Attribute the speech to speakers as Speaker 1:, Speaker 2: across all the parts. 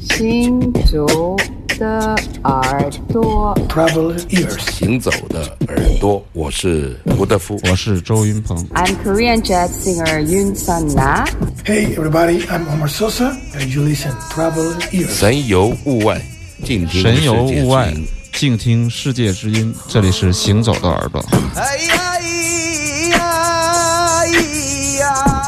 Speaker 1: 行走的耳朵
Speaker 2: ，Travel ears.
Speaker 3: 行走的耳朵，我是胡德夫。
Speaker 4: 我是周云鹏。
Speaker 1: I'm Korean jazz singer Yoon Sun Na.
Speaker 2: Hey, everybody, I'm Omar Sosa, and you listen Travel ears.
Speaker 3: 神游物外，静听
Speaker 4: 神游
Speaker 3: 世界
Speaker 4: 物外
Speaker 3: 之音，
Speaker 4: 静听世界之音。这里是行走的耳朵。
Speaker 5: 哎呀咿呀咿呀！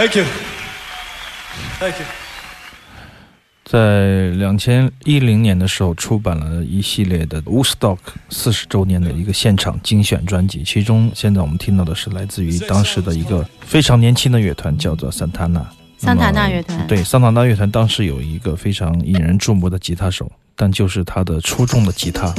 Speaker 2: Thank you. Thank you.
Speaker 6: 在两千一零年的时候，出版了一系列的 Woodstock 四十周年的一个现场精选专辑，其中现在我们听到的是来自于当时的一个非常年轻的乐团，叫做桑塔纳。
Speaker 7: 桑塔纳乐团
Speaker 6: 对，桑塔纳乐团当时有一个非常引人注目的吉他手，但就是他的出众的吉他，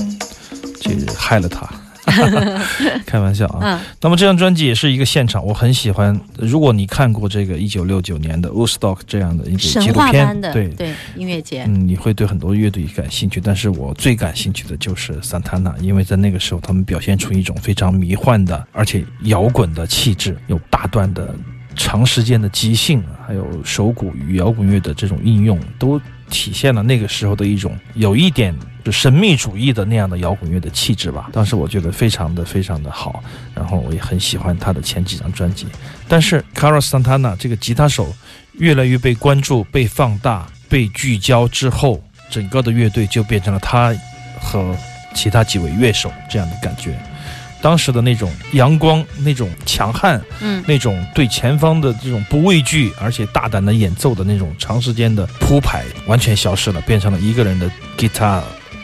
Speaker 6: 这害了他。开玩笑啊！
Speaker 7: 嗯
Speaker 6: 那么这张专辑也是一个现场，我很喜欢。如果你看过这个一九六九年的 Woodstock 这样的一个纪录片，
Speaker 7: 的
Speaker 6: 对，
Speaker 7: 对音乐节，
Speaker 6: 嗯，你会对很多乐队感兴趣，但是我最感兴趣的就是桑塔纳，因为在那个时候他们表现出一种非常迷幻的，而且摇滚的气质，有大段的长时间的即兴，还有手鼓与摇滚乐的这种应用，都体现了那个时候的一种有一点就神秘主义的那样的摇滚乐的气质吧。当时我觉得非常的非常的好，然后我也很喜欢他的前几张专辑。但是 Carlos Santana 这个吉他手越来越被关注、被放大、被聚焦之后，整个的乐队就变成了他和其他几位乐手这样的感觉。当时的那种阳光、那种强悍、
Speaker 7: 嗯
Speaker 6: 那种对前方的这种不畏惧，而且大胆的演奏的那种长时间的铺排，完全消失了，变成了一个人的 guitar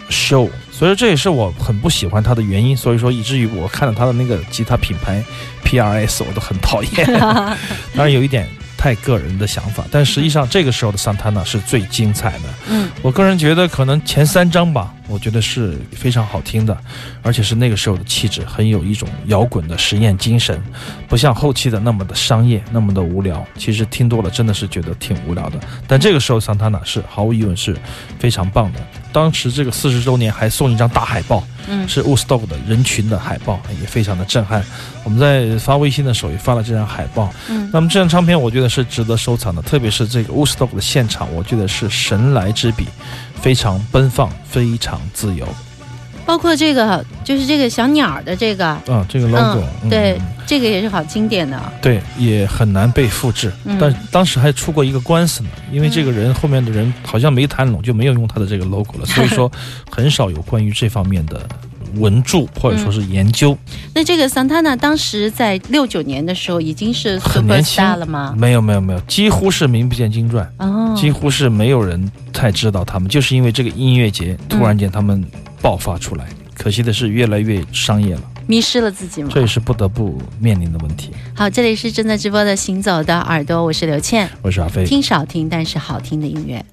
Speaker 6: show。所以说这也是我很不喜欢他的原因。所以说，以至于我看到他的那个吉他品牌 PRS，我都很讨厌。当然有一点太个人的想法，但实际上这个时候的桑塔纳是最精彩的。
Speaker 7: 嗯，
Speaker 6: 我个人觉得可能前三张吧，我觉得是非常好听的，而且是那个时候的气质，很有一种摇滚的实验精神，不像后期的那么的商业，那么的无聊。其实听多了真的是觉得挺无聊的，但这个时候桑塔纳是毫无疑问是非常棒的。当时这个四十周年还送一张大海报，
Speaker 7: 嗯
Speaker 6: 是 Woodstock 的人群的海报，也非常的震撼。我们在发微信的时候也发了这张海报。
Speaker 7: 嗯
Speaker 6: 那么这张唱片我觉得是值得收藏的，特别是这个 Woodstock 的现场，我觉得是神来之笔，非常奔放，非常自由。
Speaker 7: 包括这个就是这个小鸟的这个，
Speaker 6: 啊，这个 logo，、
Speaker 7: 嗯，对
Speaker 6: 嗯，
Speaker 7: 这个也是好经典的。
Speaker 6: 对，也很难被复制。
Speaker 7: 嗯
Speaker 6: 但当时还出过一个官司呢，因为这个人后面的人好像没谈拢，就没有用他的这个 logo 了，所以说很少有关于这方面的文著或者说是研究。
Speaker 7: 那这个桑塔纳当时在六九年的时候已经是
Speaker 6: 很年轻
Speaker 7: superstar 了吗？
Speaker 6: 没有没有没有，几乎是名不见经传。
Speaker 7: 哦，
Speaker 6: 几乎是没有人太知道他们，就是因为这个音乐节突然间他们爆发出来。可惜的是，越来越商业了，
Speaker 7: 迷失了自己吗？
Speaker 6: 这也是不得不面临的问题。
Speaker 7: 好，这里是正在直播的《行走的耳朵》，我是刘倩，
Speaker 6: 我是阿飞，
Speaker 7: 听少听但是好听的音乐。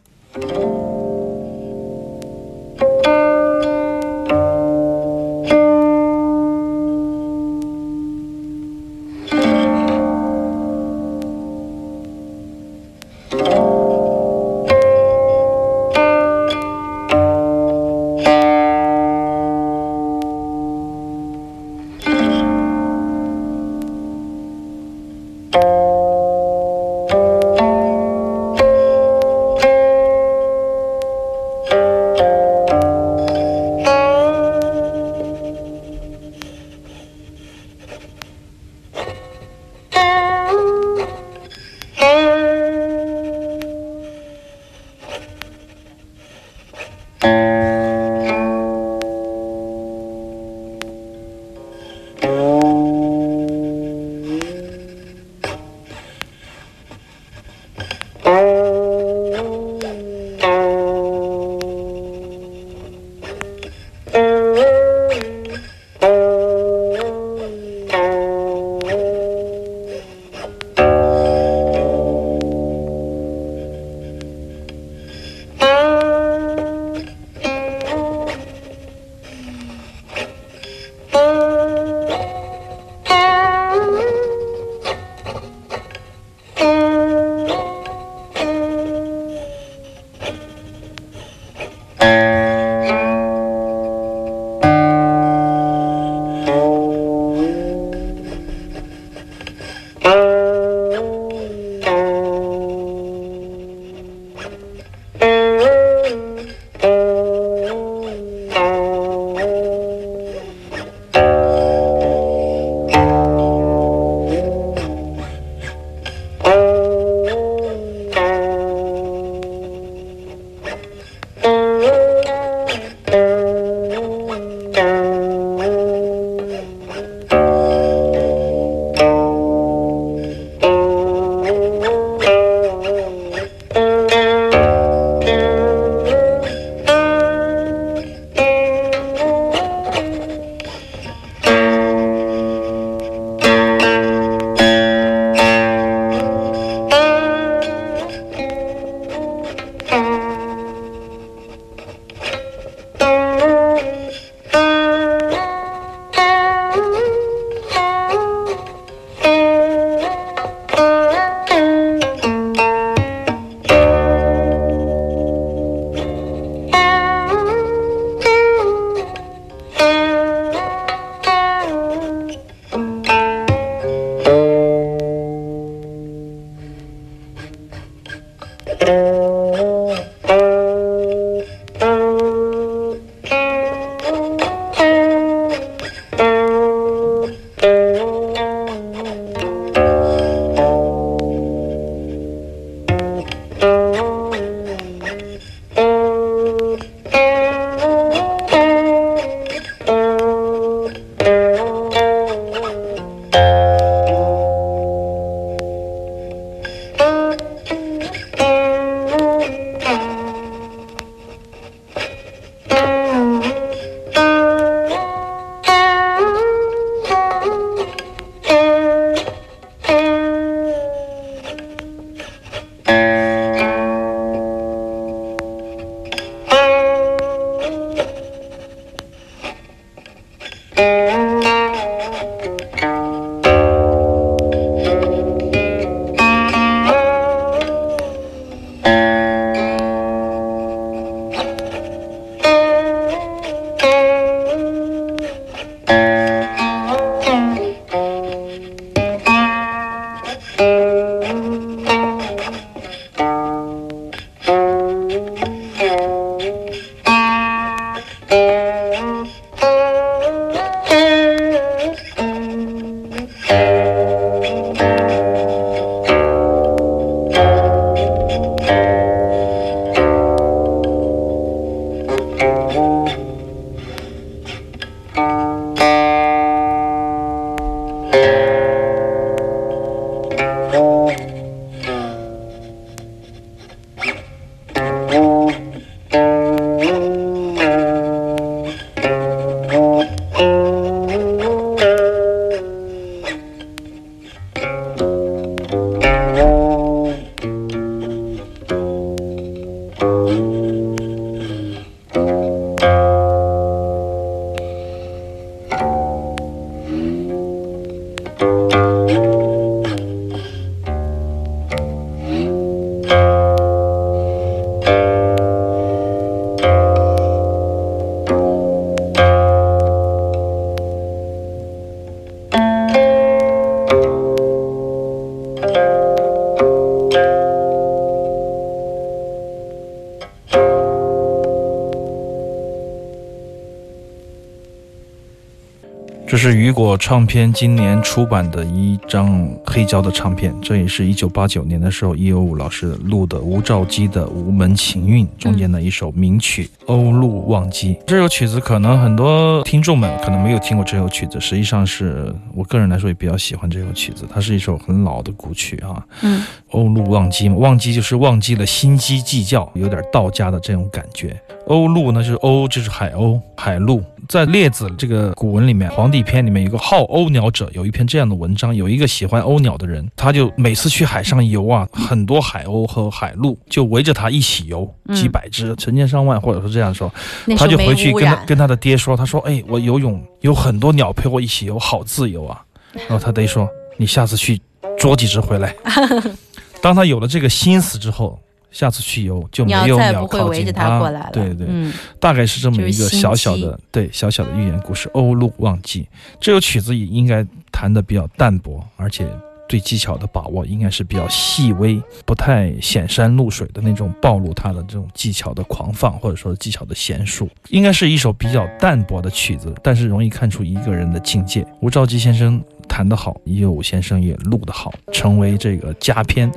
Speaker 6: 这是雨果唱片今年出版的一张黑胶的唱片，这也是一九八九年的时候一九五老师录的吴兆基的《无门情韵》中间的一首名曲《欧陆忘机》。这首曲子可能很多听众们可能没有听过这首曲子，实际上是我个人来说也比较喜欢这首曲子，它是一首很老的古曲啊。
Speaker 7: 嗯，
Speaker 6: 欧陆忘机嘛，忘机就是忘记了心机计较，有点道家的这种感觉。欧陆呢，就是鸥就是海鸥、海鹭。在《列子》这个古文里面，《黄帝篇》里面有个好鸥鸟者，有一篇这样的文章，有一个喜欢鸥鸟的人，他就每次去海上游啊，很多海鸥和海鹭就围着他一起游，几百只，成千上万，或者说这样说，他就回去跟他，跟他的爹说，他说：“哎，我游泳有很多鸟陪我一起游，好自由啊。”然后他爹说：“你下次去捉几只回来。”当他有了这个心思之后，下次去游就没有鸟靠近
Speaker 7: 围着它过来了。
Speaker 6: 对对，
Speaker 7: 嗯，
Speaker 6: 大概是这么一个小小
Speaker 7: 机
Speaker 6: 的对小小的寓言故事《欧陆忘记》。这首曲子也应该弹的比较淡薄，而且对技巧的把握应该是比较细微，不太显山露水的那种暴露他的这种技巧的狂放，或者说技巧的娴熟。应该是一首比较淡薄的曲子，但是容易看出一个人的境界。吴兆基先生弹得好，叶武先生也录得好，成为这个佳片。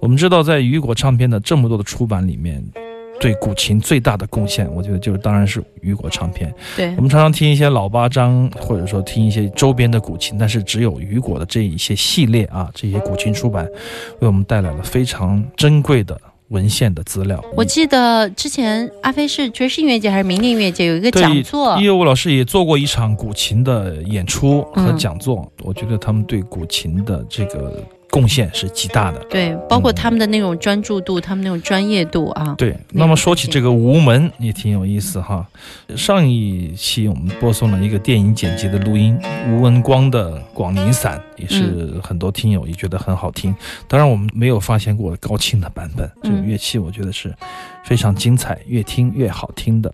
Speaker 6: 我们知道，在雨果唱片的这么多的出版里面，对古琴最大的贡献，我觉得就是当然是雨果唱片。
Speaker 7: 对
Speaker 6: 我，们常常听一些老八张，或者说听一些周边的古琴，但是只有雨果的这一些系列啊，这些古琴出版，为我们带来了非常珍贵的文献的资料。
Speaker 7: 我记得之前阿飞是爵士音乐节还是民乐音乐节有一个讲座
Speaker 6: 叶，武老师也做过一场古琴的演出和
Speaker 7: 嗯
Speaker 6: 讲座，我觉得他们对古琴的这个贡献是极大的。
Speaker 7: 对，包括他们的那种专注度，他们那种专业度啊。
Speaker 6: 对，那么说起这个吴门也挺有意思哈。上一期我们播送了一个电影剪辑的录音，吴文光的《广陵散》也是很多听友也觉得很好听。当然我们没有发现过高清的版本，这个
Speaker 7: 嗯
Speaker 6: 乐器我觉得是非常精彩，越听越好听的。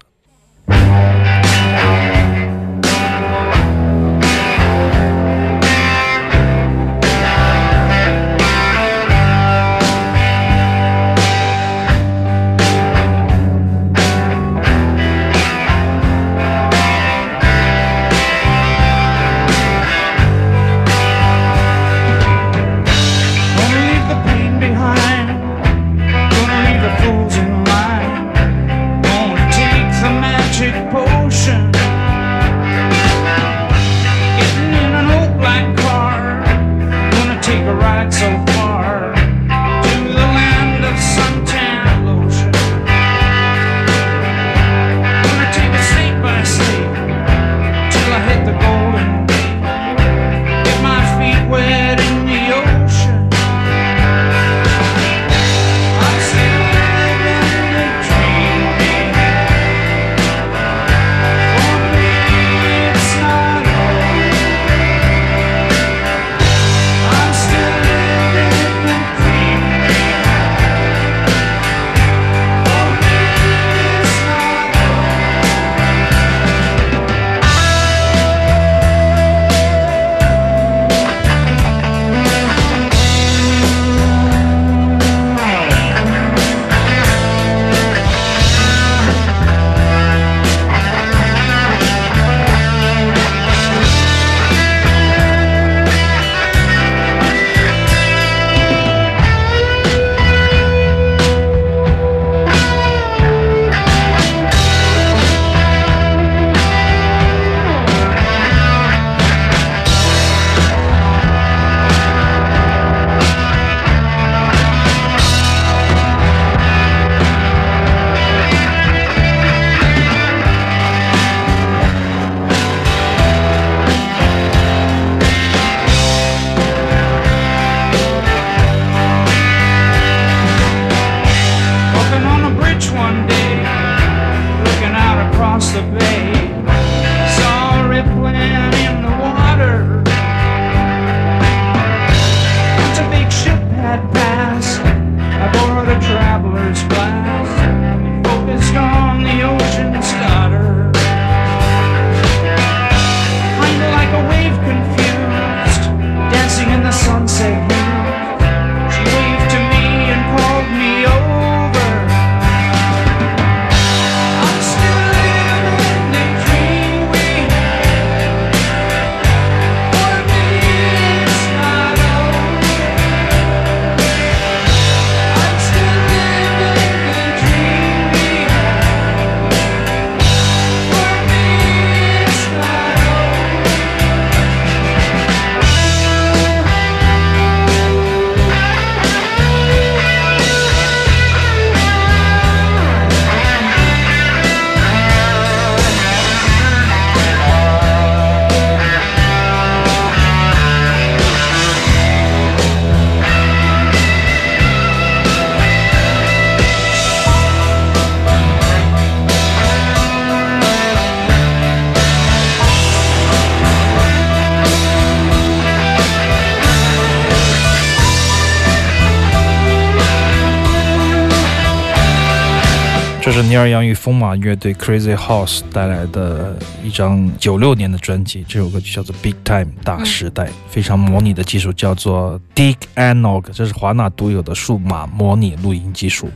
Speaker 6: 这是尼尔·杨与风马乐队 Crazy House 带来的一张九六年的专辑，这首歌就叫做《Big Time》大时代，非常模拟的技术叫做 Dig Analog，这是华纳独有的数码模拟录音技术。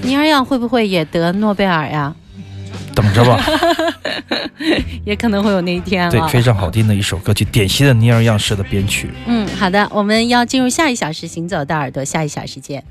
Speaker 7: 尼尔样会不会也得诺贝尔呀？
Speaker 6: 等着吧，
Speaker 7: 也可能会有那一天
Speaker 6: 对，
Speaker 7: 啊。
Speaker 6: 非常好听的一首歌曲，典型的尼尔样式的编曲。
Speaker 7: 嗯，好的，我们要进入下一小时行走的耳朵，下一小时见。